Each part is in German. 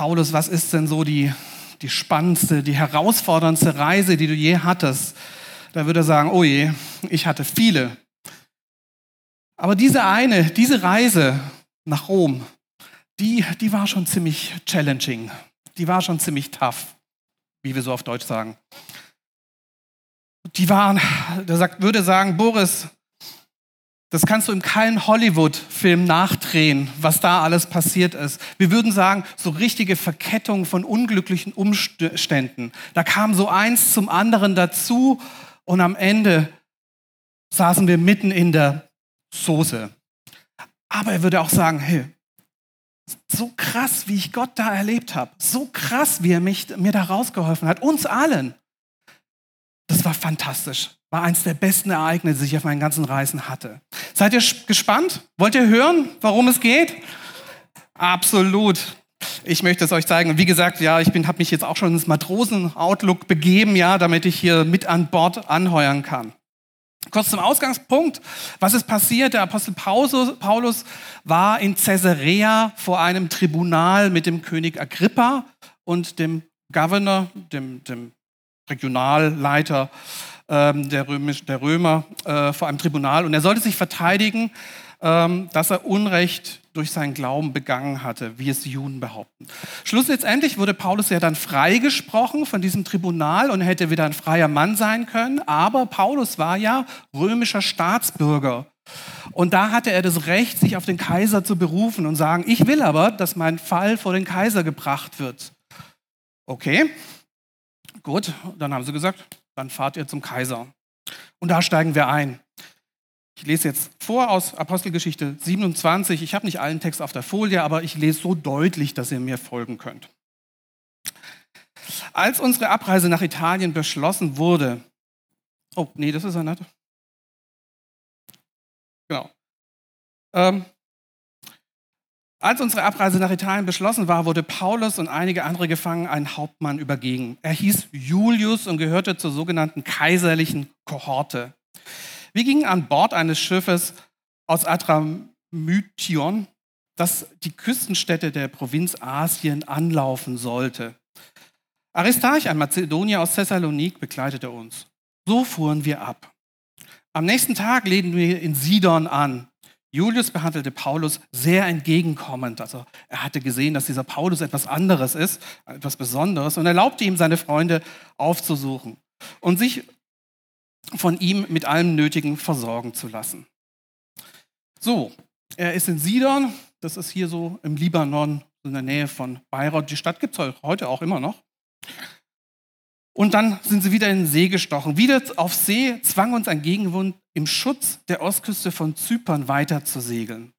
Paulus, was ist denn so die, die spannendste, die herausforderndste Reise, die du je hattest? Da würde er sagen, oh je, ich hatte viele. Aber diese eine, diese Reise nach Rom, die, die war schon ziemlich challenging. Die war schon ziemlich tough, wie wir so auf Deutsch sagen. Die waren, der sagt, würde sagen, Boris, das kannst du in keinem Hollywood-Film nachdrehen, was da alles passiert ist. Wir würden sagen, so richtige Verkettung von unglücklichen Umständen. Da kam so eins zum anderen dazu und am Ende saßen wir mitten in der Soße. Aber er würde auch sagen, hey, so krass, wie ich Gott da erlebt habe, so krass, wie er mich, mir da rausgeholfen hat, uns allen. Das war fantastisch. War eines der besten Ereignisse, die ich auf meinen ganzen Reisen hatte. Seid ihr gespannt? Wollt ihr hören, warum es geht? Absolut. Ich möchte es euch zeigen. Wie gesagt, ja, ich habe mich jetzt auch schon ins Matrosen-Outlook begeben, ja, damit ich hier mit an Bord anheuern kann. Kurz zum Ausgangspunkt. Was ist passiert? Der Apostel Paulus war in Caesarea vor einem Tribunal mit dem König Agrippa und dem Governor, dem, dem Regionalleiter ähm, der, Römisch, der, Römer, äh, vor einem Tribunal. Und er sollte sich verteidigen, ähm, dass er Unrecht durch seinen Glauben begangen hatte, wie es die Juden behaupten. Schlussendlich wurde Paulus ja dann freigesprochen von diesem Tribunal und hätte wieder ein freier Mann sein können. Aber Paulus war ja römischer Staatsbürger. Und da hatte er das Recht, sich auf den Kaiser zu berufen und sagen, ich will aber, dass mein Fall vor den Kaiser gebracht wird. Okay, gut, dann haben sie gesagt, dann fahrt ihr zum Kaiser. Und da steigen wir ein. Ich lese jetzt vor aus Apostelgeschichte 27. Ich habe nicht allen Text auf der Folie, aber ich lese so deutlich, dass ihr mir folgen könnt. Als unsere Abreise nach Italien beschlossen wurde, oh, nee, das ist er nicht. Genau. Ähm, als unsere Abreise nach Italien beschlossen war, wurde Paulus und einige andere Gefangene einen Hauptmann übergeben. Er hieß Julius und gehörte zur sogenannten kaiserlichen Kohorte. Wir gingen an Bord eines Schiffes aus Adramytion, das die Küstenstädte der Provinz Asien anlaufen sollte. Aristarch, ein Mazedonier aus Thessalonik, begleitete uns. So fuhren wir ab. Am nächsten Tag lehnten wir in Sidon an. Julius behandelte Paulus sehr entgegenkommend. Also er hatte gesehen, dass dieser Paulus etwas anderes ist, etwas Besonderes und erlaubte ihm, seine Freunde aufzusuchen und sich von ihm mit allem Nötigen versorgen zu lassen. So, er ist in Sidon, das ist hier so im Libanon, in der Nähe von Beirut. Die Stadt gibt es heute auch immer noch. Und dann sind sie wieder in den See gestochen. Wieder auf See zwang uns ein Gegenwund, im Schutz der Ostküste von Zypern weiter zu segeln.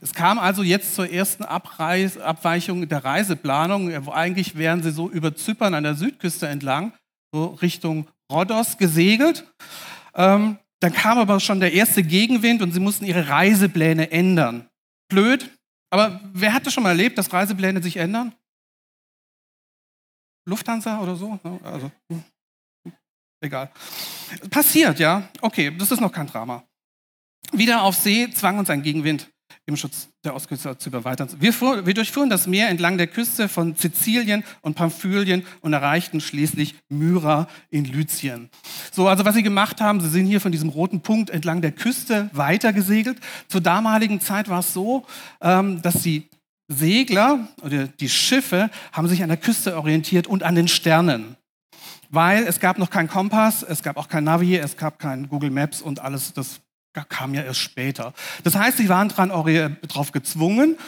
Es kam also jetzt zur ersten Abreis, Abweichung der Reiseplanung. Eigentlich wären sie so über Zypern an der Südküste entlang, so Richtung Rhodos gesegelt. Ähm, dann kam aber schon der erste Gegenwind und sie mussten ihre Reisepläne ändern. Blöd, aber wer hatte schon mal erlebt, dass Reisepläne sich ändern? Lufthansa oder so? Also, hm, egal. Passiert, ja. Okay, das ist noch kein Drama. Wieder auf See zwang uns ein Gegenwind im Schutz der Ostküste zu überweitern. Wir, fuhr, wir durchfuhren das Meer entlang der Küste von Sizilien und Pamphylien und erreichten schließlich Myra in Lyzien. So, also was sie gemacht haben, sie sind hier von diesem roten Punkt entlang der Küste weitergesegelt. Zur damaligen Zeit war es so, ähm, dass die Segler oder die Schiffe haben sich an der Küste orientiert und an den Sternen. Weil es gab noch keinen Kompass, es gab auch kein Navi, es gab kein Google Maps und alles, das kam ja erst später. Das heißt, sie waren darauf gezwungen,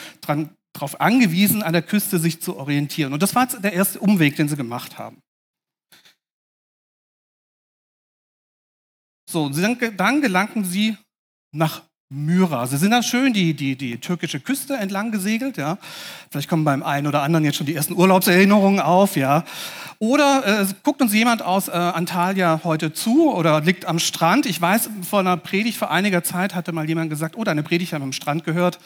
darauf angewiesen, an der Küste sich zu orientieren. Und das war der erste Umweg, den sie gemacht haben. So, dann gelangten sie nach Myra. Sie sind dann schön die, die, die türkische Küste entlang gesegelt, ja. Vielleicht kommen beim einen oder anderen jetzt schon die ersten Urlaubserinnerungen auf, ja. Oder äh, guckt uns jemand aus äh, Antalya heute zu oder liegt am Strand. Ich weiß, vor einer Predigt vor einiger Zeit hatte mal jemand gesagt, oh, deine Predigt haben wir am Strand gehört,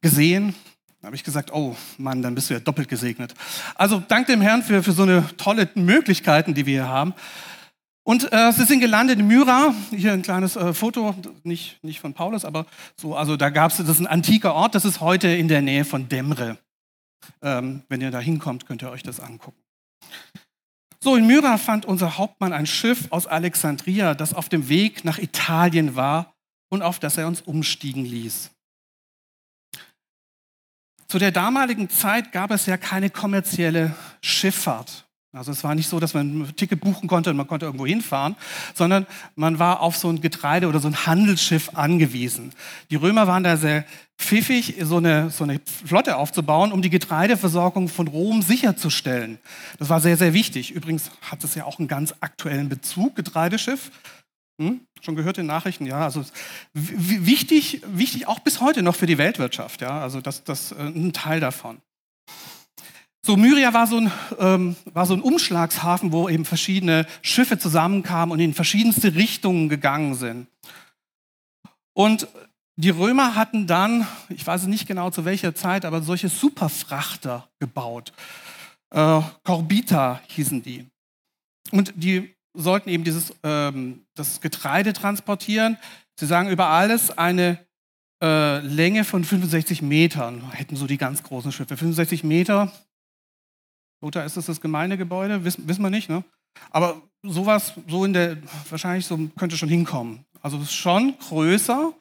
gesehen. Da habe ich gesagt, oh Mann, dann bist du ja doppelt gesegnet. Also dank dem Herrn für, für so eine tolle Möglichkeiten, die wir hier haben. Und äh, sie sind gelandet in Myra, hier ein kleines äh, Foto, nicht, nicht von Paulus, aber so, also da gab es, das ist ein antiker Ort, das ist heute in der Nähe von Demre. Ähm, wenn ihr da hinkommt, könnt ihr euch das angucken. So, in Myra fand unser Hauptmann ein Schiff aus Alexandria, das auf dem Weg nach Italien war und auf das er uns umstiegen ließ. Zu der damaligen Zeit gab es ja keine kommerzielle Schifffahrt. Also es war nicht so, dass man ein Ticket buchen konnte und man konnte irgendwo hinfahren, sondern man war auf so ein Getreide- oder so ein Handelsschiff angewiesen. Die Römer waren da sehr pfiffig, so eine, so eine Flotte aufzubauen, um die Getreideversorgung von Rom sicherzustellen. Das war sehr, sehr wichtig. Übrigens hat es ja auch einen ganz aktuellen Bezug, Getreideschiff. Hm? Schon gehört in Nachrichten, ja. Also wichtig, wichtig auch bis heute noch für die Weltwirtschaft, ja. Also das, das äh, ein Teil davon. So, Myria war so, ein, ähm, war so ein Umschlagshafen, wo eben verschiedene Schiffe zusammenkamen und in verschiedenste Richtungen gegangen sind. Und die Römer hatten dann, ich weiß nicht genau zu welcher Zeit, aber solche Superfrachter gebaut. Äh, Corbita hießen die. Und die sollten eben dieses, ähm, das Getreide transportieren. Sie sagen über alles eine äh, Länge von 65 Metern, hätten so die ganz großen Schiffe. 65 Meter, oder ist das das Gemeindegebäude? Wissen, wissen wir nicht, ne? Aber sowas, so in der, wahrscheinlich so könnte schon hinkommen. Also schon größer.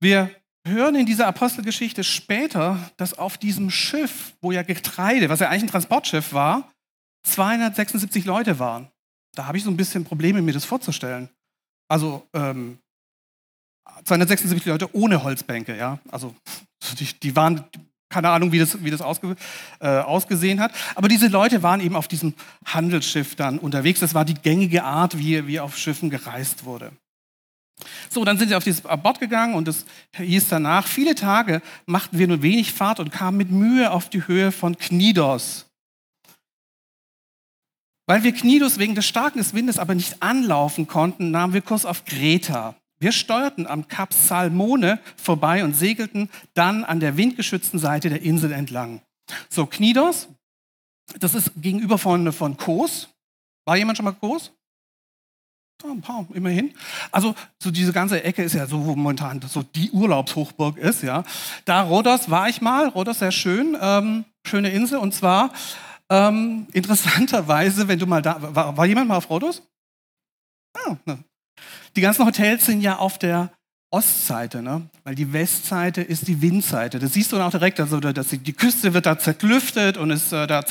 Wir hören in dieser Apostelgeschichte später, dass auf diesem Schiff, wo ja Getreide, was ja eigentlich ein Transportschiff war, 276 Leute waren. Da habe ich so ein bisschen Probleme, mir das vorzustellen. Also ähm, 276 Leute ohne Holzbänke, ja. Also die, die waren keine Ahnung, wie das, wie das ausge, äh, ausgesehen hat. Aber diese Leute waren eben auf diesem Handelsschiff dann unterwegs. Das war die gängige Art, wie, wie auf Schiffen gereist wurde. So, dann sind sie auf dieses Bord gegangen und es hieß danach, viele Tage machten wir nur wenig Fahrt und kamen mit Mühe auf die Höhe von Knidos. Weil wir Knidos wegen des starken Windes aber nicht anlaufen konnten, nahmen wir Kurs auf Kreta. Wir steuerten am Kap Salmone vorbei und segelten dann an der windgeschützten Seite der Insel entlang. So, Knidos, das ist gegenüber von, von Kos. War jemand schon mal Kos? Ja, ein paar, immerhin. Also, so diese ganze Ecke ist ja so, wo momentan so die Urlaubshochburg ist, ja. Da Rhodos war ich mal, Rhodos sehr schön, ähm, schöne Insel. Und zwar, ähm, interessanterweise, wenn du mal da, war, war jemand mal auf Rhodos? Ah, ne. Die ganzen Hotels sind ja auf der Ostseite, ne? weil die Westseite ist die Windseite. Das siehst du auch direkt, also dass die, die Küste wird da zerklüftet und ist, äh, da,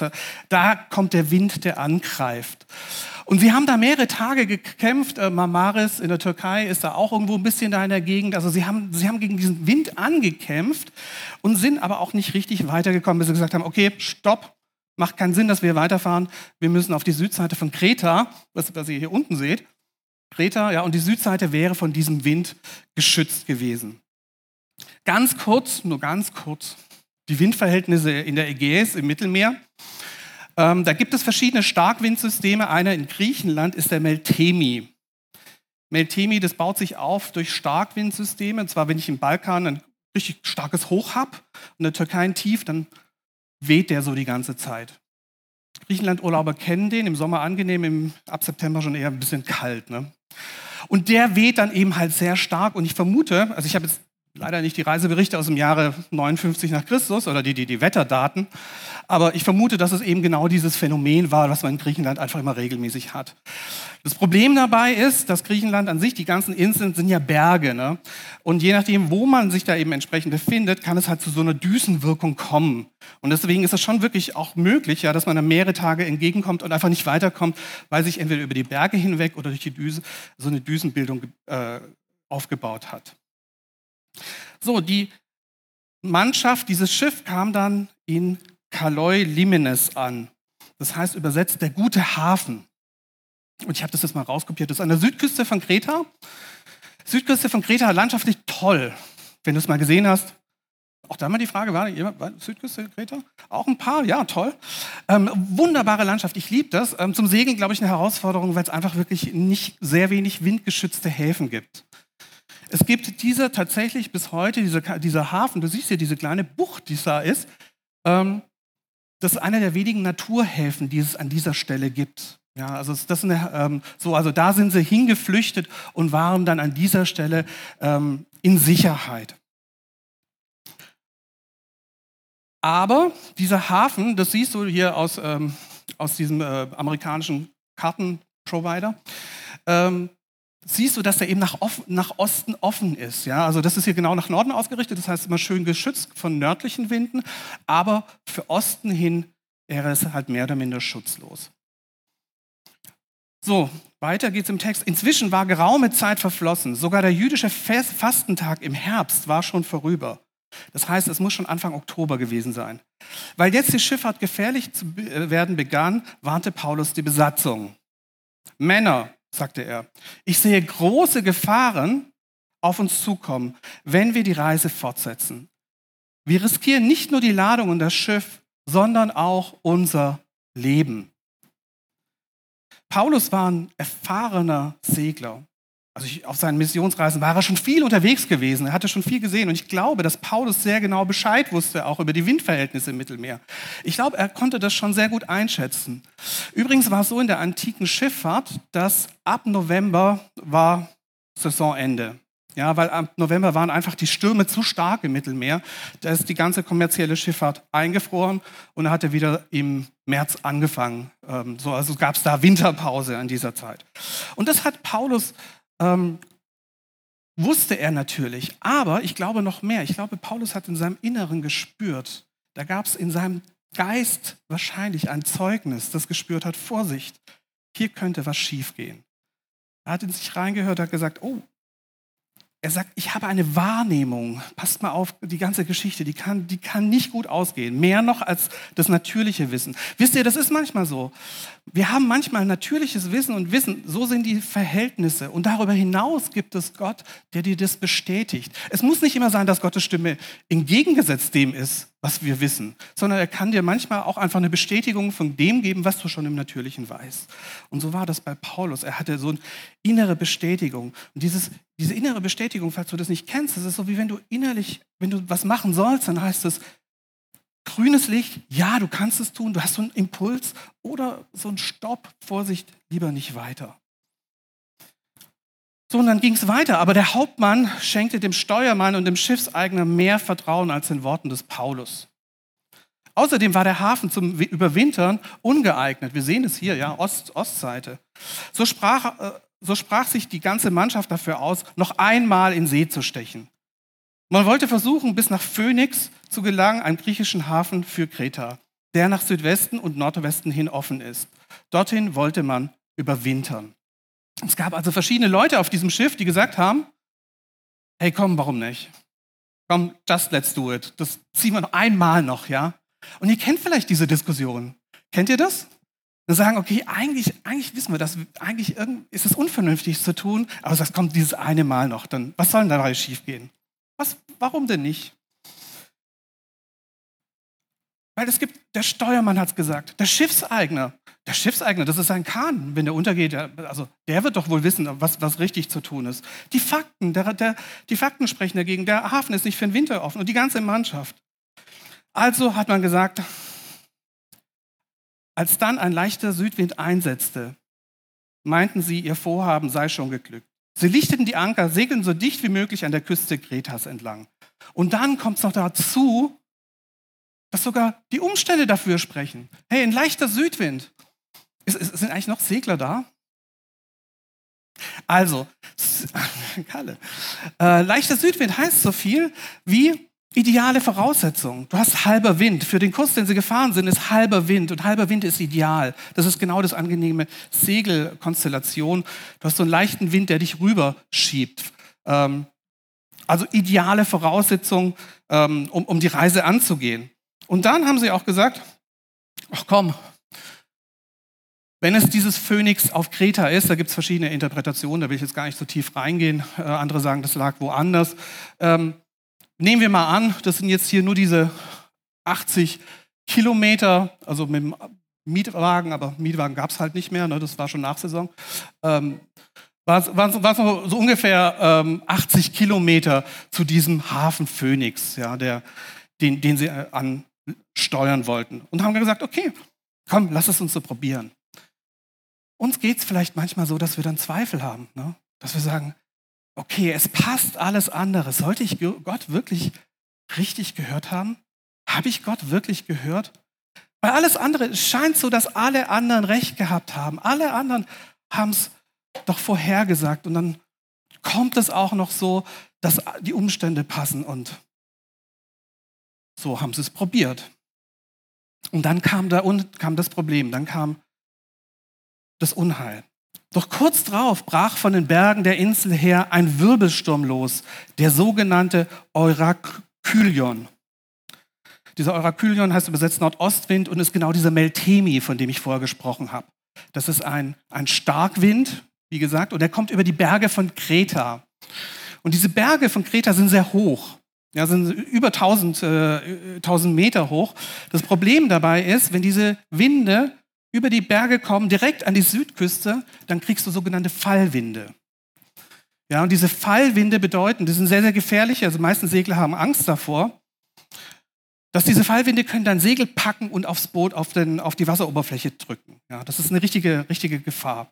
da kommt der Wind, der angreift. Und sie haben da mehrere Tage gekämpft. Äh, Marmaris in der Türkei ist da auch irgendwo ein bisschen da in der Gegend. Also sie haben, sie haben gegen diesen Wind angekämpft und sind aber auch nicht richtig weitergekommen, bis sie gesagt haben, okay, stopp, macht keinen Sinn, dass wir weiterfahren. Wir müssen auf die Südseite von Kreta, was, was ihr hier unten seht. Kreta, ja, und die Südseite wäre von diesem Wind geschützt gewesen. Ganz kurz, nur ganz kurz, die Windverhältnisse in der Ägäis im Mittelmeer. Ähm, da gibt es verschiedene Starkwindsysteme. Einer in Griechenland ist der Meltemi. Meltemi, das baut sich auf durch Starkwindsysteme. Und zwar, wenn ich im Balkan ein richtig starkes Hoch habe und in der Türkei ein Tief, dann weht der so die ganze Zeit. Griechenland-Urlauber kennen den, im Sommer angenehm, im, ab September schon eher ein bisschen kalt. Ne? Und der weht dann eben halt sehr stark und ich vermute, also ich habe jetzt leider nicht die Reiseberichte aus dem Jahre 59 nach Christus oder die, die, die Wetterdaten, aber ich vermute, dass es eben genau dieses Phänomen war, was man in Griechenland einfach immer regelmäßig hat. Das Problem dabei ist, dass Griechenland an sich, die ganzen Inseln sind ja Berge. Ne? Und je nachdem, wo man sich da eben entsprechend befindet, kann es halt zu so einer Düsenwirkung kommen. Und deswegen ist es schon wirklich auch möglich, ja, dass man da mehrere Tage entgegenkommt und einfach nicht weiterkommt, weil sich entweder über die Berge hinweg oder durch die Düse so eine Düsenbildung äh, aufgebaut hat. So, die Mannschaft, dieses Schiff kam dann in Kaloi Limenes an. Das heißt übersetzt der gute Hafen. Und ich habe das jetzt mal rauskopiert. Das ist an der Südküste von Kreta. Südküste von Kreta, landschaftlich toll. Wenn du es mal gesehen hast, auch da mal die Frage, war jemand, war Südküste Kreta? Auch ein paar, ja, toll. Ähm, wunderbare Landschaft, ich liebe das. Ähm, zum Segeln, glaube ich, eine Herausforderung, weil es einfach wirklich nicht sehr wenig windgeschützte Häfen gibt. Es gibt diese tatsächlich bis heute, diese, dieser Hafen, du siehst hier diese kleine Bucht, die da ist, ähm, das ist einer der wenigen Naturhäfen, die es an dieser Stelle gibt. Ja, also das eine, ähm, so, also da sind sie hingeflüchtet und waren dann an dieser Stelle ähm, in Sicherheit. Aber dieser Hafen, das siehst du hier aus, ähm, aus diesem äh, amerikanischen Kartenprovider, ähm, siehst du, dass der eben nach, nach, Osten offen ist. Ja? Also das ist hier genau nach Norden ausgerichtet, das heißt immer schön geschützt von nördlichen Winden, aber für Osten hin wäre es halt mehr oder minder schutzlos. So, weiter geht's im Text. Inzwischen war geraume Zeit verflossen. Sogar der jüdische Fastentag im Herbst war schon vorüber. Das heißt, es muss schon Anfang Oktober gewesen sein. Weil jetzt die Schifffahrt gefährlich zu äh, werden begann, warnte Paulus die Besatzung. Männer, sagte er, ich sehe große Gefahren auf uns zukommen, wenn wir die Reise fortsetzen. Wir riskieren nicht nur die Ladung und das Schiff, sondern auch unser Leben. Paulus war ein erfahrener Segler. Also ich, auf seinen Missionsreisen war er schon viel unterwegs gewesen, er hatte schon viel gesehen und ich glaube, dass Paulus sehr genau Bescheid wusste, auch über die Windverhältnisse im Mittelmeer. Ich glaube, er konnte das schon sehr gut einschätzen. Übrigens war es so in der antiken Schifffahrt, dass ab November war Saisonende. Ja, weil ab November waren einfach die Stürme zu stark im Mittelmeer. Da ist die ganze kommerzielle Schifffahrt eingefroren und hatte wieder im März angefangen. Ähm, so, also gab es da Winterpause an dieser Zeit. Und das hat Paulus ähm, wusste er natürlich. Aber ich glaube noch mehr. Ich glaube, Paulus hat in seinem Inneren gespürt. Da gab es in seinem Geist wahrscheinlich ein Zeugnis, das gespürt hat, Vorsicht, hier könnte was schiefgehen. Er hat in sich reingehört, hat gesagt, oh, er sagt, ich habe eine Wahrnehmung. Passt mal auf, die ganze Geschichte, die kann, die kann nicht gut ausgehen. Mehr noch als das natürliche Wissen. Wisst ihr, das ist manchmal so. Wir haben manchmal natürliches Wissen und Wissen, so sind die Verhältnisse. Und darüber hinaus gibt es Gott, der dir das bestätigt. Es muss nicht immer sein, dass Gottes Stimme entgegengesetzt dem ist, was wir wissen, sondern er kann dir manchmal auch einfach eine Bestätigung von dem geben, was du schon im Natürlichen weißt. Und so war das bei Paulus. Er hatte so eine innere Bestätigung. Und dieses, diese innere Bestätigung, falls du das nicht kennst, das ist so wie wenn du innerlich, wenn du was machen sollst, dann heißt es, grünes Licht, ja, du kannst es tun, du hast so einen Impuls oder so ein Stopp, Vorsicht, lieber nicht weiter. So, und dann ging es weiter. Aber der Hauptmann schenkte dem Steuermann und dem Schiffseigner mehr Vertrauen als den Worten des Paulus. Außerdem war der Hafen zum Überwintern ungeeignet. Wir sehen es hier, ja, Ost, Ostseite. So sprach, äh, so sprach sich die ganze Mannschaft dafür aus, noch einmal in See zu stechen. Man wollte versuchen, bis nach Phoenix zu gelangen, einem griechischen Hafen für Kreta, der nach Südwesten und Nordwesten hin offen ist. Dorthin wollte man überwintern. Es gab also verschiedene Leute auf diesem Schiff, die gesagt haben, hey komm, warum nicht? Komm, just let's do it. Das ziehen wir noch einmal noch, ja? Und ihr kennt vielleicht diese Diskussion. Kennt ihr das? Wir sagen, okay, eigentlich, eigentlich wissen wir das, eigentlich ist es unvernünftig zu tun, aber es kommt dieses eine Mal noch. Dann, was soll denn dabei schiefgehen? Was, warum denn nicht? Weil es gibt, der Steuermann hat es gesagt, der Schiffseigner, der Schiffseigner, das ist ein Kahn, wenn der untergeht, also der wird doch wohl wissen, was, was richtig zu tun ist. Die Fakten, der, der, die Fakten sprechen dagegen, der Hafen ist nicht für den Winter offen und die ganze Mannschaft. Also hat man gesagt, als dann ein leichter Südwind einsetzte, meinten sie, ihr Vorhaben sei schon geglückt. Sie lichteten die Anker, segeln so dicht wie möglich an der Küste Kretas entlang. Und dann kommt es noch dazu, dass sogar die Umstände dafür sprechen. Hey, ein leichter Südwind. Ist, ist, sind eigentlich noch Segler da? Also, Kalle, äh, leichter Südwind heißt so viel wie ideale Voraussetzungen. Du hast halber Wind. Für den Kurs, den sie gefahren sind, ist halber Wind. Und halber Wind ist ideal. Das ist genau das angenehme Segelkonstellation. Du hast so einen leichten Wind, der dich rüberschiebt. Ähm, also ideale Voraussetzungen, ähm, um, um die Reise anzugehen. Und dann haben sie auch gesagt, ach komm, wenn es dieses Phönix auf Kreta ist, da gibt es verschiedene Interpretationen, da will ich jetzt gar nicht so tief reingehen. Äh, andere sagen, das lag woanders. Ähm, nehmen wir mal an, das sind jetzt hier nur diese 80 Kilometer, also mit dem Mietwagen, aber Mietwagen gab es halt nicht mehr, ne, das war schon Nachsaison. Ähm, waren, waren so ungefähr ähm, 80 Kilometer zu diesem Hafen Phoenix, ja, der, den, den sie äh, an, steuern wollten. Und haben gesagt, okay, komm, lass es uns so probieren. Uns geht es vielleicht manchmal so, dass wir dann Zweifel haben, ne? dass wir sagen, okay, es passt alles andere. Sollte ich Gott wirklich richtig gehört haben? habe ich Gott wirklich gehört? Weil alles andere, es scheint so, dass alle anderen recht gehabt haben. Alle anderen haben es doch vorhergesagt. Und dann kommt es auch noch so, dass die Umstände passen und so haben sie es probiert. Und dann kam, da, kam das Problem, dann kam das Unheil. Doch kurz darauf brach von den Bergen der Insel her ein Wirbelsturm los, der sogenannte Eurakylion. Dieser Eurakylion heißt übersetzt Nordostwind und ist genau dieser Meltemi, von dem ich vorher gesprochen habe. Das ist ein, ein Starkwind, wie gesagt, und er kommt über die Berge von Kreta. Und diese Berge von Kreta sind sehr hoch. Ja, sind über 1000, äh, 1000 Meter hoch. Das Problem dabei ist, wenn diese Winde über die Berge kommen, direkt an die Südküste, dann kriegst du sogenannte Fallwinde. Ja, und diese Fallwinde bedeuten, die sind sehr, sehr gefährlich, also meisten Segler haben Angst davor, dass diese Fallwinde können dann Segel packen und aufs Boot auf, den, auf die Wasseroberfläche drücken. Ja, das ist eine richtige, richtige Gefahr.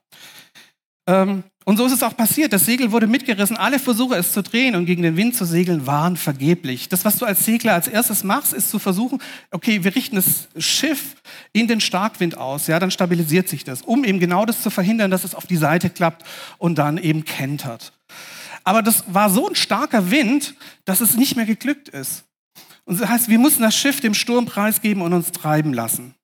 Ähm, und so ist es auch passiert. Das Segel wurde mitgerissen. Alle Versuche, es zu drehen und gegen den Wind zu segeln, waren vergeblich. Das, was du als Segler als erstes machst, ist zu versuchen, okay, wir richten das Schiff in den Starkwind aus. Ja, dann stabilisiert sich das, um eben genau das zu verhindern, dass es auf die Seite klappt und dann eben kentert. Aber das war so ein starker Wind, dass es nicht mehr geglückt ist. Und das heißt, wir mussten das Schiff dem Sturm preisgeben und uns treiben lassen.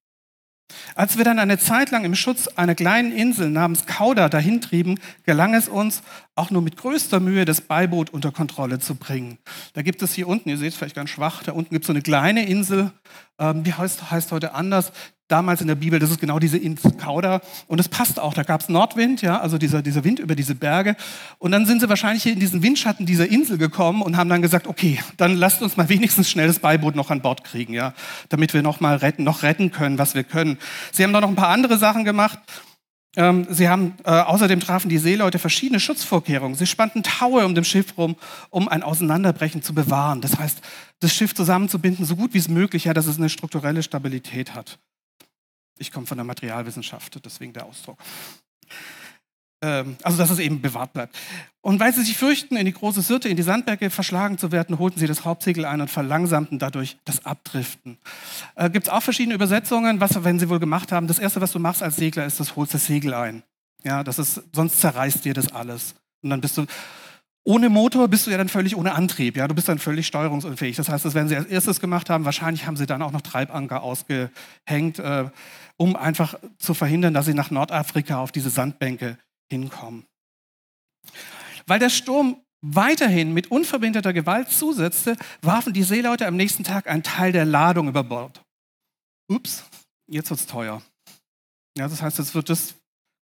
Als wir dann eine Zeit lang im Schutz einer kleinen Insel namens Kauda dahintrieben, gelang es uns, auch nur mit größter Mühe das Beiboot unter Kontrolle zu bringen. Da gibt es hier unten, ihr seht es vielleicht ganz schwach, da unten gibt es so eine kleine Insel, ähm, die heißt, heißt heute anders, damals in der Bibel, das ist genau diese Insel Kauda. Und es passt auch, da gab es Nordwind, ja, also dieser, dieser Wind über diese Berge. Und dann sind sie wahrscheinlich in diesen Windschatten dieser Insel gekommen und haben dann gesagt, okay, dann lasst uns mal wenigstens schnell das Beiboot noch an Bord kriegen, ja, damit wir noch mal retten, noch retten können, was wir können. Sie haben da noch ein paar andere Sachen gemacht. Ähm, sie haben, äh, außerdem trafen die Seeleute verschiedene Schutzvorkehrungen. Sie spannten Taue um das Schiff rum, um ein Auseinanderbrechen zu bewahren. Das heißt, das Schiff zusammenzubinden, so gut wie es möglich, ja, dass es eine strukturelle Stabilität hat. Ich komme von der Materialwissenschaft, deswegen der Ausdruck. Ähm, also, dass es eben bewahrt bleibt. Und weil sie sich fürchten, in die große Syrte, in die Sandberge verschlagen zu werden, holten sie das Hauptsegel ein und verlangsamten dadurch das Abdriften. Äh, Gibt es auch verschiedene Übersetzungen, was, wenn sie wohl gemacht haben. Das Erste, was du machst als Segler, ist, das holst das Segel ein. Ja, das ist, sonst zerreißt dir das alles. Und dann bist du, ohne Motor bist du ja dann völlig ohne Antrieb. Ja, du bist dann völlig steuerungsunfähig. Das heißt, das werden sie als erstes gemacht haben. Wahrscheinlich haben sie dann auch noch Treibanker ausgehängt, äh, um einfach zu verhindern, dass sie nach Nordafrika auf diese Sandbänke hinkommen. Weil der Sturm weiterhin mit unverbindeter Gewalt zusetzte, warfen die Seeleute am nächsten Tag einen Teil der Ladung über Bord. Ups, jetzt wird es teuer. Ja, das heißt, jetzt wird das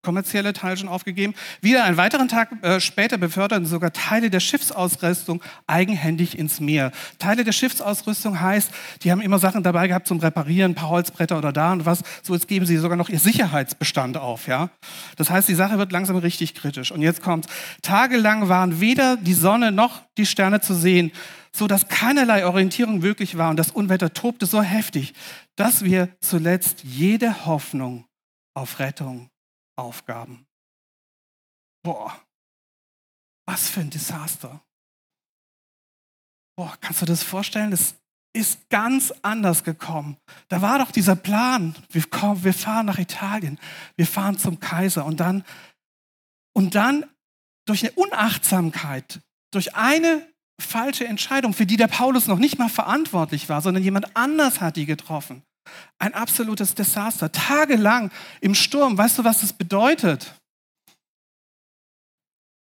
kommerzielle Teil schon aufgegeben. Wieder einen weiteren Tag äh, später beförderten sogar Teile der Schiffsausrüstung eigenhändig ins Meer. Teile der Schiffsausrüstung heißt, die haben immer Sachen dabei gehabt zum Reparieren, ein paar Holzbretter oder da und was. So, jetzt geben sie sogar noch ihr Sicherheitsbestand auf. Ja? Das heißt, die Sache wird langsam richtig kritisch. Und jetzt kommt, tagelang waren weder die Sonne noch die Sterne zu sehen, so dass keinerlei Orientierung möglich war und das Unwetter tobte so heftig, dass wir zuletzt jede Hoffnung auf Rettung Aufgaben. Boah, was für ein Desaster. Boah, kannst du das vorstellen? Das ist ganz anders gekommen. Da war doch dieser Plan, wir, kommen, wir fahren nach Italien, wir fahren zum Kaiser und dann, und dann durch eine Unachtsamkeit, durch eine falsche Entscheidung, für die der Paulus noch nicht mal verantwortlich war, sondern jemand anders hat die getroffen, ein absolutes Desaster. Tagelang im Sturm. Weißt du, was das bedeutet?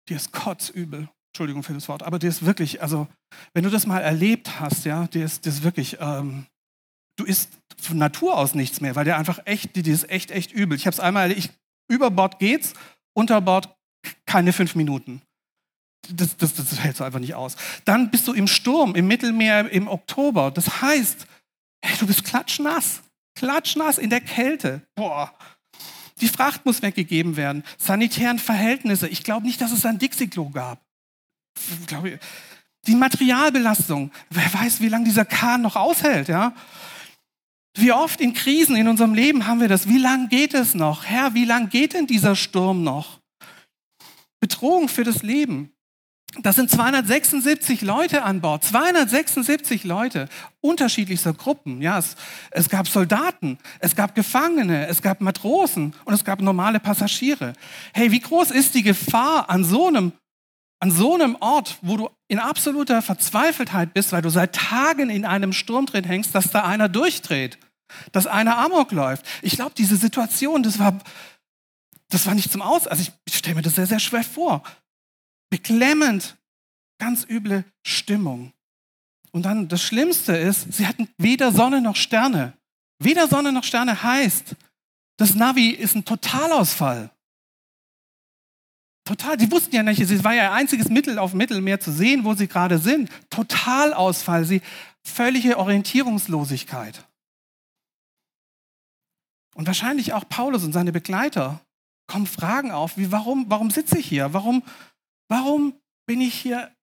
Dir ist kotzübel. Entschuldigung für das Wort, aber dir ist wirklich, also, wenn du das mal erlebt hast, ja, dir ist das wirklich, ähm, du isst von Natur aus nichts mehr, weil der einfach echt, dir ist echt, echt übel. Ich habe es einmal, ich, über Bord geht's, unter Bord keine fünf Minuten. Das, das, das hältst du einfach nicht aus. Dann bist du im Sturm, im Mittelmeer im Oktober. Das heißt, Hey, du bist klatschnass. Klatschnass in der Kälte. Boah. Die Fracht muss weggegeben werden. Sanitären Verhältnisse. Ich glaube nicht, dass es ein Dixie-Klo gab. Die Materialbelastung. Wer weiß, wie lange dieser Kahn noch aushält, ja? Wie oft in Krisen in unserem Leben haben wir das? Wie lange geht es noch? Herr, wie lange geht denn dieser Sturm noch? Bedrohung für das Leben. Das sind 276 Leute an Bord, 276 Leute unterschiedlichster Gruppen. Ja, es, es, gab Soldaten, es gab Gefangene, es gab Matrosen und es gab normale Passagiere. Hey, wie groß ist die Gefahr an so einem, an so einem Ort, wo du in absoluter Verzweifeltheit bist, weil du seit Tagen in einem Sturm drin hängst, dass da einer durchdreht, dass einer Amok läuft. Ich glaube, diese Situation, das war, das war nicht zum Aus. Also ich, ich stelle mir das sehr, sehr schwer vor beklemmend, ganz üble Stimmung. Und dann das Schlimmste ist, sie hatten weder Sonne noch Sterne. Weder Sonne noch Sterne heißt, das Navi ist ein Totalausfall. Total, die wussten ja nicht, es war ja ihr einziges Mittel auf dem Mittelmeer zu sehen, wo sie gerade sind. Totalausfall, sie völlige Orientierungslosigkeit. Und wahrscheinlich auch Paulus und seine Begleiter kommen Fragen auf, wie warum, warum sitze ich hier? Warum, Warum bin ich hier?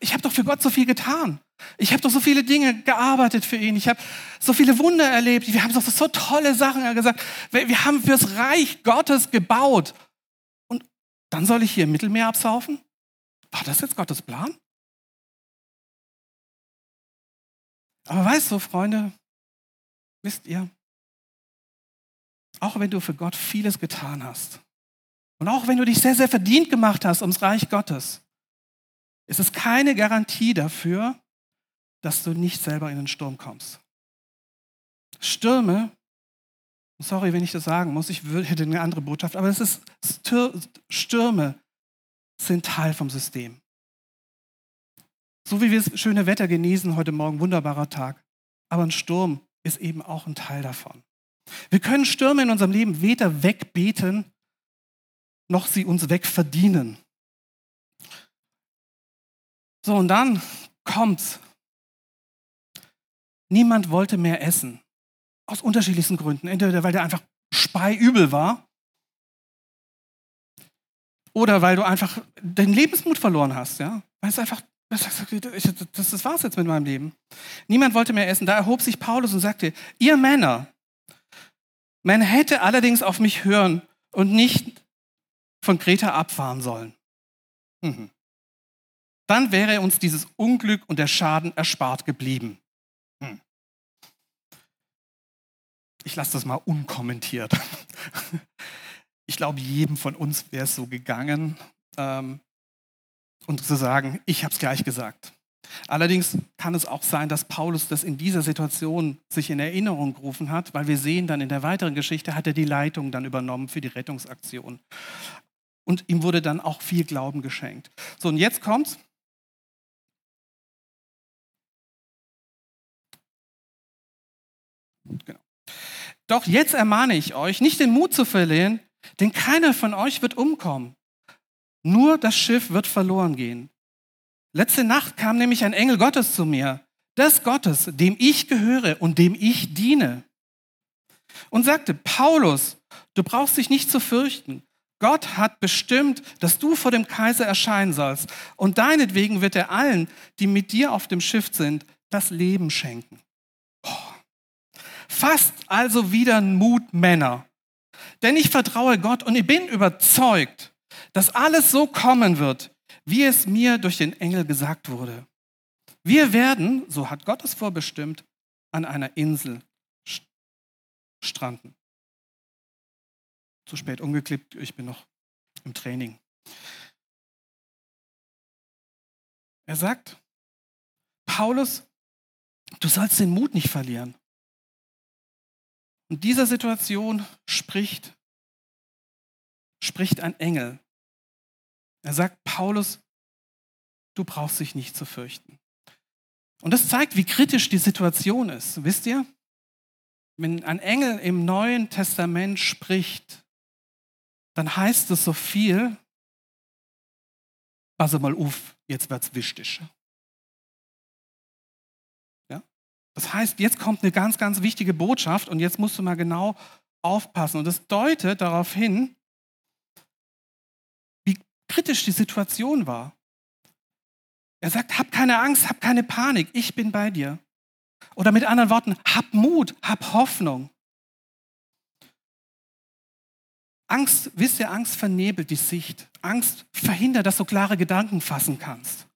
Ich habe doch für Gott so viel getan. Ich habe doch so viele Dinge gearbeitet für ihn. Ich habe so viele Wunder erlebt. Wir haben doch so tolle Sachen gesagt. Wir haben fürs Reich Gottes gebaut. Und dann soll ich hier im Mittelmeer absaufen? War das jetzt Gottes Plan? Aber weißt du, Freunde, wisst ihr, auch wenn du für Gott vieles getan hast, und auch wenn du dich sehr, sehr verdient gemacht hast ums Reich Gottes, ist es keine Garantie dafür, dass du nicht selber in den Sturm kommst. Stürme, sorry, wenn ich das sagen muss, ich hätte eine andere Botschaft, aber es ist, Stürme sind Teil vom System. So wie wir das schöne Wetter genießen heute Morgen, wunderbarer Tag. Aber ein Sturm ist eben auch ein Teil davon. Wir können Stürme in unserem Leben weder wegbeten, noch sie uns wegverdienen. So, und dann kommt's. Niemand wollte mehr essen. Aus unterschiedlichsten Gründen. Entweder weil der einfach speiübel war oder weil du einfach den Lebensmut verloren hast. Ja? Weil es einfach, das, das war's jetzt mit meinem Leben. Niemand wollte mehr essen. Da erhob sich Paulus und sagte, ihr Männer, man hätte allerdings auf mich hören und nicht von Kreta abfahren sollen. Mhm. Dann wäre uns dieses Unglück und der Schaden erspart geblieben. Mhm. Ich lasse das mal unkommentiert. Ich glaube, jedem von uns wäre es so gegangen, ähm, und zu sagen, ich habe es gleich gesagt. Allerdings kann es auch sein, dass Paulus das in dieser Situation sich in Erinnerung gerufen hat, weil wir sehen dann in der weiteren Geschichte, hat er die Leitung dann übernommen für die Rettungsaktion. Und ihm wurde dann auch viel Glauben geschenkt. So, und jetzt kommt's. Genau. Doch jetzt ermahne ich euch, nicht den Mut zu verlieren, denn keiner von euch wird umkommen. Nur das Schiff wird verloren gehen. Letzte Nacht kam nämlich ein Engel Gottes zu mir, des Gottes, dem ich gehöre und dem ich diene. Und sagte, Paulus, du brauchst dich nicht zu fürchten. Gott hat bestimmt, dass du vor dem Kaiser erscheinen sollst. Und deinetwegen wird er allen, die mit dir auf dem Schiff sind, das Leben schenken. Oh. Fasst also wieder Mut, Männer. Denn ich vertraue Gott und ich bin überzeugt, dass alles so kommen wird, wie es mir durch den Engel gesagt wurde. Wir werden, so hat Gott es vorbestimmt, an einer Insel stranden zu spät umgeklippt, ich bin noch im Training. Er sagt, Paulus, du sollst den Mut nicht verlieren. In dieser Situation spricht, spricht ein Engel. Er sagt, Paulus, du brauchst dich nicht zu fürchten. Und das zeigt, wie kritisch die Situation ist. Wisst ihr? Wenn ein Engel im Neuen Testament spricht, dann heißt es so viel, pass mal auf, jetzt wird's wichtig. Ja? Das heißt, jetzt kommt eine ganz, ganz wichtige Botschaft und jetzt musst du mal genau aufpassen. Und das deutet darauf hin, wie kritisch die Situation war. Er sagt, hab keine Angst, hab keine Panik, ich bin bei dir. Oder mit anderen Worten, hab Mut, hab Hoffnung. Angst, wisst ihr, Angst vernebelt die Sicht. Angst verhindert, dass du klare Gedanken fassen kannst.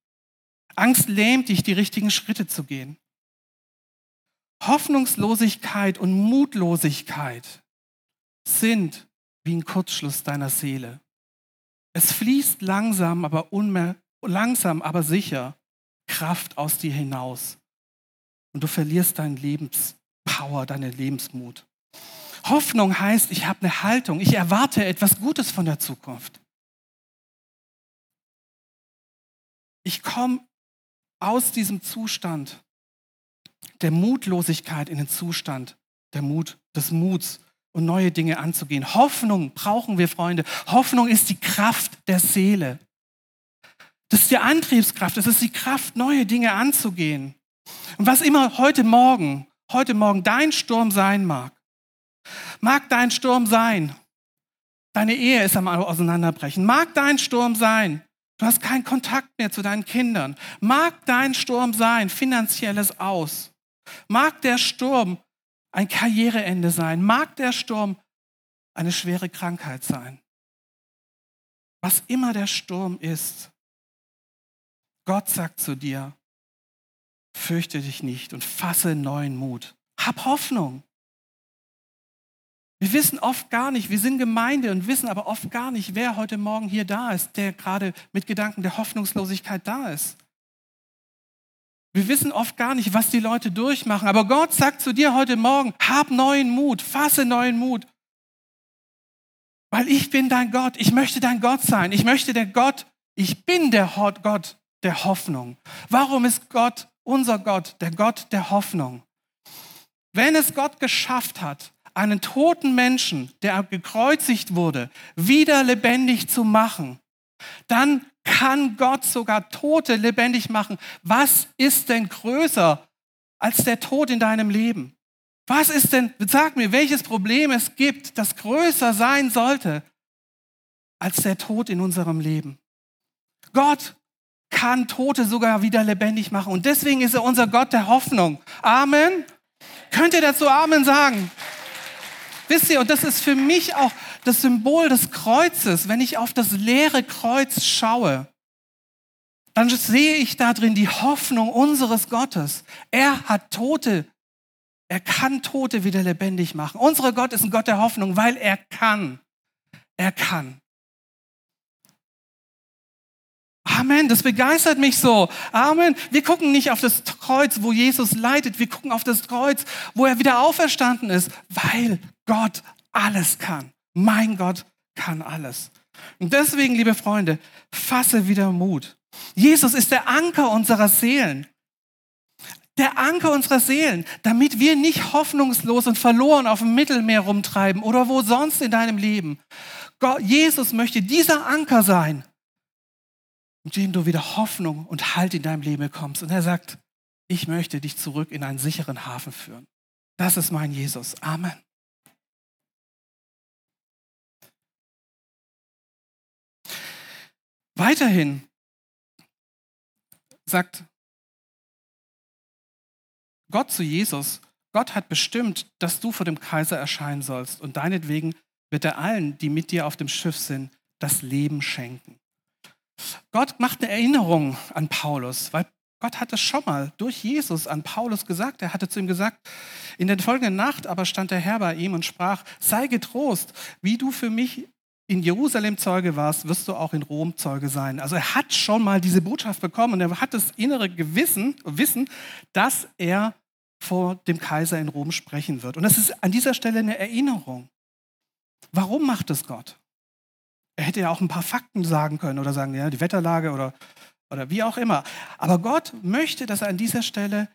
Angst lähmt dich, die richtigen Schritte zu gehen. Hoffnungslosigkeit und Mutlosigkeit sind wie ein Kurzschluss deiner Seele. Es fließt langsam, aber unmer langsam, aber sicher Kraft aus dir hinaus. Und du verlierst deinen Lebenspower, deinen Lebensmut. Hoffnung heißt, ich habe eine Haltung, ich erwarte etwas Gutes von der Zukunft. Ich komme aus diesem Zustand der Mutlosigkeit in den Zustand der Mut, des Muts und neue Dinge anzugehen. Hoffnung brauchen wir, Freunde. Hoffnung ist die Kraft der Seele. Das ist die Antriebskraft, das ist die Kraft, neue Dinge anzugehen. Und was immer heute Morgen, heute Morgen dein Sturm sein mag, mag dein Sturm sein, deine Ehe ist am Auseinanderbrechen, mag dein Sturm sein, du hast keinen Kontakt mehr zu deinen Kindern, mag dein Sturm sein, finanzielles Aus, mag der Sturm ein Karriereende sein, mag der Sturm eine schwere Krankheit sein. Was immer der Sturm ist, Gott sagt zu dir, fürchte dich nicht und fasse neuen Mut. Hab Hoffnung. Wir wissen oft gar nicht, wir sind Gemeinde und wissen aber oft gar nicht, wer heute Morgen hier da ist, der gerade mit Gedanken der Hoffnungslosigkeit da ist. Wir wissen oft gar nicht, was die Leute durchmachen, aber Gott sagt zu dir heute Morgen, hab neuen Mut, fasse neuen Mut. Weil ich bin dein Gott, ich möchte dein Gott sein, ich möchte der Gott, ich bin der Gott der Hoffnung. Warum ist Gott unser Gott, der Gott der Hoffnung? Wenn es Gott geschafft hat, einen toten Menschen, der gekreuzigt wurde, wieder lebendig zu machen, dann kann Gott sogar Tote lebendig machen. Was ist denn größer als der Tod in deinem Leben? Was ist denn, sag mir, welches Problem es gibt, das größer sein sollte als der Tod in unserem Leben? Gott kann Tote sogar wieder lebendig machen. Und deswegen ist er unser Gott der Hoffnung. Amen. Könnt ihr dazu Amen sagen? Wisst ihr, und das ist für mich auch das Symbol des Kreuzes. Wenn ich auf das leere Kreuz schaue, dann sehe ich da drin die Hoffnung unseres Gottes. Er hat Tote, er kann Tote wieder lebendig machen. Unser Gott ist ein Gott der Hoffnung, weil er kann. Er kann. Amen, das begeistert mich so. Amen. Wir gucken nicht auf das Kreuz, wo Jesus leidet. Wir gucken auf das Kreuz, wo er wieder auferstanden ist, weil Gott alles kann. Mein Gott kann alles. Und deswegen, liebe Freunde, fasse wieder Mut. Jesus ist der Anker unserer Seelen. Der Anker unserer Seelen, damit wir nicht hoffnungslos und verloren auf dem Mittelmeer rumtreiben oder wo sonst in deinem Leben. Gott, Jesus möchte dieser Anker sein, mit dem du wieder Hoffnung und Halt in deinem Leben bekommst. Und er sagt, ich möchte dich zurück in einen sicheren Hafen führen. Das ist mein Jesus. Amen. Weiterhin sagt Gott zu Jesus, Gott hat bestimmt, dass du vor dem Kaiser erscheinen sollst und deinetwegen wird er allen, die mit dir auf dem Schiff sind, das Leben schenken. Gott macht eine Erinnerung an Paulus, weil Gott hat es schon mal durch Jesus an Paulus gesagt. Er hatte zu ihm gesagt, in der folgenden Nacht aber stand der Herr bei ihm und sprach, sei getrost, wie du für mich in Jerusalem Zeuge warst, wirst du auch in Rom Zeuge sein. Also er hat schon mal diese Botschaft bekommen und er hat das innere Gewissen, Wissen, dass er vor dem Kaiser in Rom sprechen wird. Und das ist an dieser Stelle eine Erinnerung. Warum macht es Gott? Er hätte ja auch ein paar Fakten sagen können oder sagen, ja, die Wetterlage oder, oder wie auch immer. Aber Gott möchte, dass er an dieser Stelle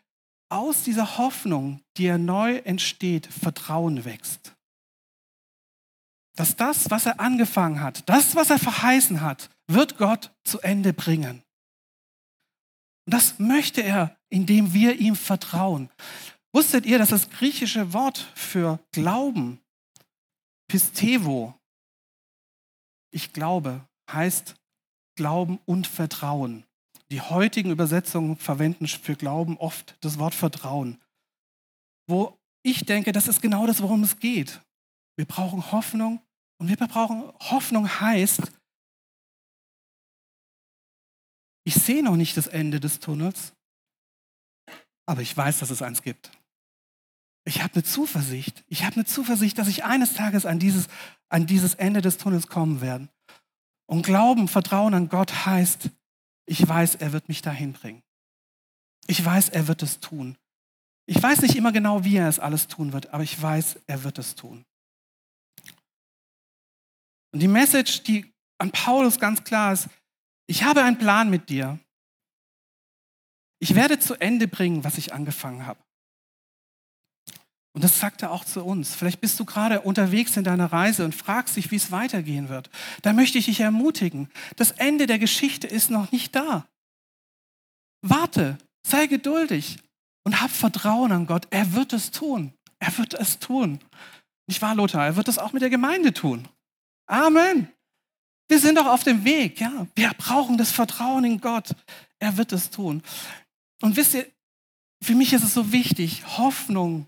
aus dieser Hoffnung, die er neu entsteht, Vertrauen wächst. Dass das, was er angefangen hat, das, was er verheißen hat, wird Gott zu Ende bringen. Und das möchte er, indem wir ihm vertrauen. Wusstet ihr, dass das griechische Wort für Glauben, Pistevo, ich glaube, heißt Glauben und Vertrauen. Die heutigen Übersetzungen verwenden für Glauben oft das Wort Vertrauen. Wo ich denke, das ist genau das, worum es geht. Wir brauchen Hoffnung Und wir brauchen, Hoffnung heißt, ich sehe noch nicht das Ende des Tunnels, aber ich weiß, dass es eins gibt. Ich habe eine Zuversicht. Ich habe eine Zuversicht, dass ich eines Tages an dieses, an dieses Ende des Tunnels kommen werde. Und Glauben, Vertrauen an Gott heißt, ich weiß, er wird mich dahin bringen. Ich weiß, er wird es tun. Ich weiß nicht immer genau, wie er es alles tun wird, aber ich weiß, er wird es tun. Und die Message, die an Paulus ganz klar ist, ich habe einen Plan mit dir. Ich werde zu Ende bringen, was ich angefangen habe. Und das sagt er auch zu uns. Vielleicht bist du gerade unterwegs in deiner Reise und fragst dich, wie es weitergehen wird. Da möchte ich dich ermutigen. Das Ende der Geschichte ist noch nicht da. Warte, sei geduldig und hab Vertrauen an Gott. Er wird es tun. Er wird es tun. Nicht wahr, Lothar? Er wird es auch mit der Gemeinde tun. Amen. Wir sind doch auf dem Weg, ja. Wir brauchen das Vertrauen in Gott. Er wird es tun. Und wisst ihr, für mich ist es so wichtig, Hoffnung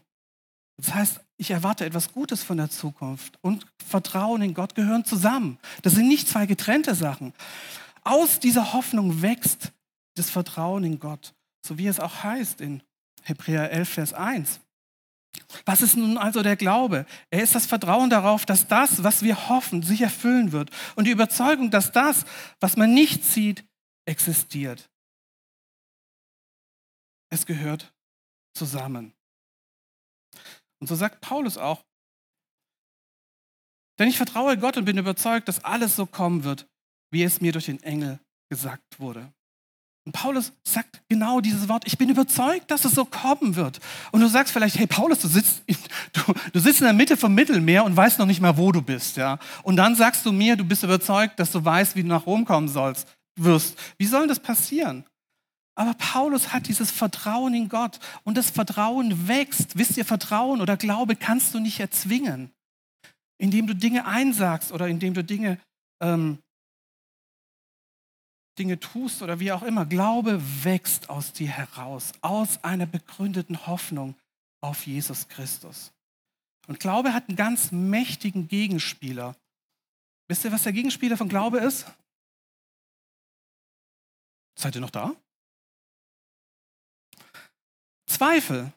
das heißt, ich erwarte etwas Gutes von der Zukunft und Vertrauen in Gott gehören zusammen. Das sind nicht zwei getrennte Sachen. Aus dieser Hoffnung wächst das Vertrauen in Gott, so wie es auch heißt in Hebräer 11, Vers 1. Was ist nun also der Glaube? Er ist das Vertrauen darauf, dass das, was wir hoffen, sich erfüllen wird und die Überzeugung, dass das, was man nicht sieht, existiert. Es gehört zusammen. Und so sagt Paulus auch, denn ich vertraue Gott und bin überzeugt, dass alles so kommen wird, wie es mir durch den Engel gesagt wurde. Und Paulus sagt genau dieses Wort, ich bin überzeugt, dass es so kommen wird. Und du sagst vielleicht, hey Paulus, du sitzt, du, du sitzt in der Mitte vom Mittelmeer und weißt noch nicht mal, wo du bist. Ja? Und dann sagst du mir, du bist überzeugt, dass du weißt, wie du nach Rom kommen sollst, wirst. Wie soll das passieren? Aber Paulus hat dieses Vertrauen in Gott und das Vertrauen wächst. Wisst ihr, Vertrauen oder Glaube kannst du nicht erzwingen, indem du Dinge einsagst oder indem du Dinge, ähm, Dinge tust oder wie auch immer. Glaube wächst aus dir heraus, aus einer begründeten Hoffnung auf Jesus Christus. Und Glaube hat einen ganz mächtigen Gegenspieler. Wisst ihr, was der Gegenspieler von Glaube ist? Seid ihr noch da? Zweifel.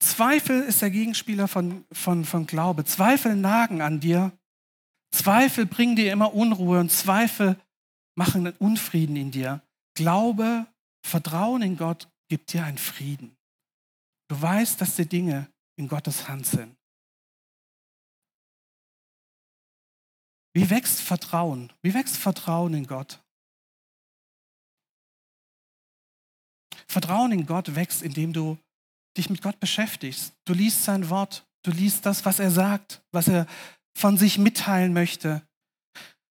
Zweifel ist der Gegenspieler von, von, von Glaube. Zweifel nagen an dir. Zweifel bringen dir immer Unruhe und Zweifel machen Unfrieden in dir. Glaube, Vertrauen in Gott gibt dir einen Frieden. Du weißt, dass die Dinge in Gottes Hand sind. Wie wächst Vertrauen? Wie wächst Vertrauen in Gott? Vertrauen in Gott wächst, indem du dich mit Gott beschäftigst. Du liest sein Wort, du liest das, was er sagt, was er von sich mitteilen möchte.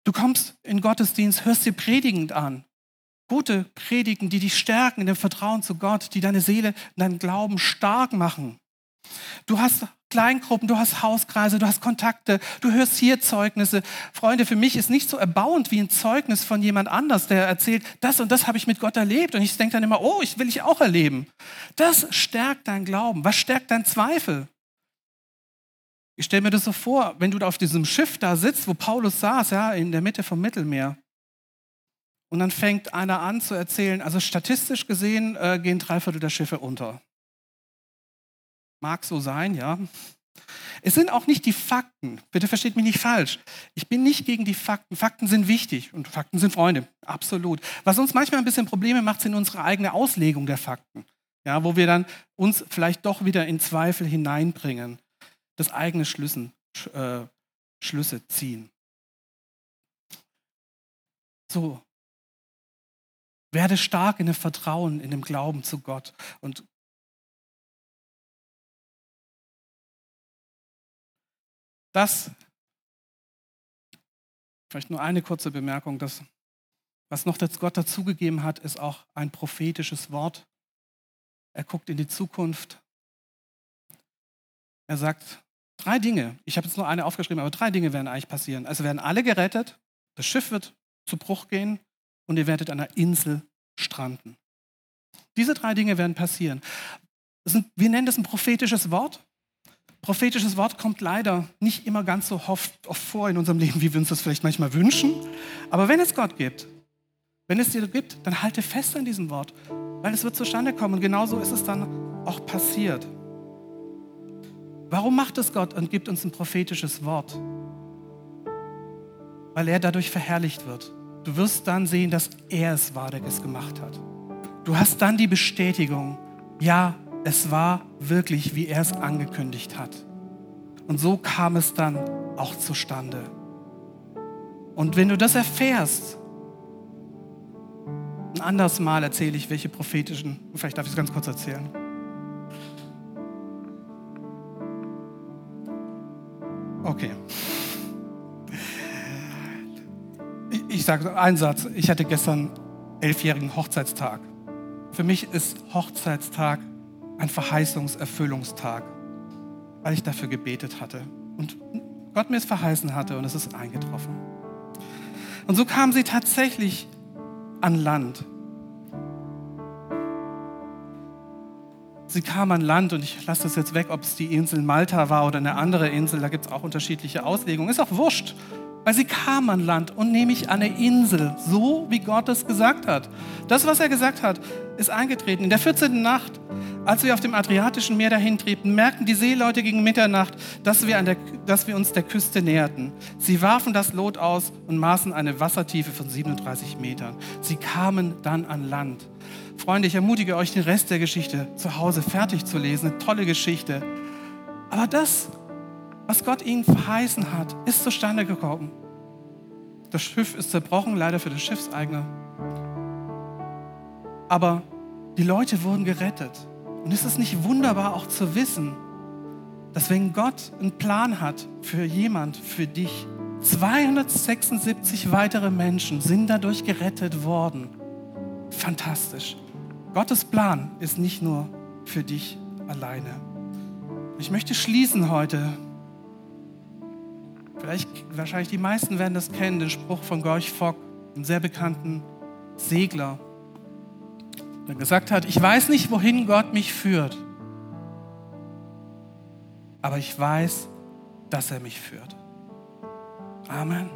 Du kommst in Gottesdienst, hörst dir predigend an. Gute Predigen, die dich stärken in dem Vertrauen zu Gott, die deine Seele, deinen Glauben stark machen. Du hast Kleingruppen, du hast Hauskreise, du hast Kontakte, du hörst hier Zeugnisse. Freunde, für mich ist nicht so erbauend wie ein Zeugnis von jemand anders, der erzählt, das und das habe ich mit Gott erlebt. Und ich denke dann immer, oh, ich will ich auch erleben. Das stärkt dein Glauben. Was stärkt dein Zweifel? Ich stelle mir das so vor, wenn du auf diesem Schiff da sitzt, wo Paulus saß, ja, in der Mitte vom Mittelmeer. Und dann fängt einer an zu erzählen, also statistisch gesehen äh, gehen drei Viertel der Schiffe unter. Mag so sein, ja. Es sind auch nicht die Fakten. Bitte versteht mich nicht falsch. Ich bin nicht gegen die Fakten. Fakten sind wichtig und Fakten sind Freunde. Absolut. Was uns manchmal ein bisschen Probleme macht, sind unsere eigene Auslegung der Fakten. Ja, wo wir dann uns vielleicht doch wieder in Zweifel hineinbringen, das eigene Schlüssen, äh, Schlüsse ziehen. So. Werde stark in dem Vertrauen, in dem Glauben zu Gott und Das, vielleicht nur eine kurze Bemerkung, das, was noch Gott dazugegeben hat, ist auch ein prophetisches Wort. Er guckt in die Zukunft. Er sagt, drei Dinge, ich habe jetzt nur eine aufgeschrieben, aber drei Dinge werden eigentlich passieren. Also werden alle gerettet, das Schiff wird zu Bruch gehen und ihr werdet an einer Insel stranden. Diese drei Dinge werden passieren. Ein, wir nennen das ein prophetisches Wort. prophetisches Wort kommt leider nicht immer ganz so oft, oft vor in unserem Leben, wie wir uns das vielleicht manchmal wünschen. Aber wenn es Gott gibt, wenn es dir gibt, dann halte fest an diesem Wort, weil es wird zustande kommen. Und genauso ist es dann auch passiert. Warum macht es Gott und gibt uns ein prophetisches Wort? Weil er dadurch verherrlicht wird. Du wirst dann sehen, dass er es war, der es gemacht hat. Du hast dann die Bestätigung, ja, es war wirklich, wie er es angekündigt hat. Und so kam es dann auch zustande. Und wenn du das erfährst, ein anderes Mal erzähle ich, welche prophetischen, vielleicht darf ich es ganz kurz erzählen. Sage einen Satz. Ich hatte gestern elfjährigen Hochzeitstag. Für mich ist Hochzeitstag ein Verheißungserfüllungstag, weil ich dafür gebetet hatte und Gott mir es verheißen hatte und es ist eingetroffen. Und so kam sie tatsächlich an Land. Sie kam an Land und ich lasse das jetzt weg, ob es die Insel Malta war oder eine andere Insel, da gibt es auch unterschiedliche Auslegungen. Ist auch wurscht, weil sie kam an Land und nämlich an eine Insel, so wie Gott es gesagt hat. Das, was er gesagt hat, ist eingetreten. In der 14. Nacht als wir auf dem Adriatischen Meer dahin triebten, merkten die Seeleute gegen Mitternacht, dass wir, der, dass wir uns der Küste näherten. Sie warfen das Lot aus und maßen eine Wassertiefe von 37 Metern. Sie kamen dann an Land. Freunde, ich ermutige euch, den Rest der Geschichte zu Hause fertig zu lesen. Eine tolle Geschichte. Aber das, was Gott ihnen verheißen hat, ist zustande gekommen. Das Schiff ist zerbrochen, leider für den Schiffseigner. Aber die Leute wurden gerettet. Und ist es nicht wunderbar auch zu wissen, dass wenn Gott einen Plan hat für jemand, für dich, 276 weitere Menschen sind dadurch gerettet worden. Fantastisch. Gottes Plan ist nicht nur für dich alleine. Ich möchte schließen heute. Vielleicht, wahrscheinlich die meisten werden das kennen, den Spruch von Gorch Fock, einem sehr bekannten Segler der gesagt hat, ich weiß nicht, wohin Gott mich führt, aber ich weiß, dass er mich führt. Amen.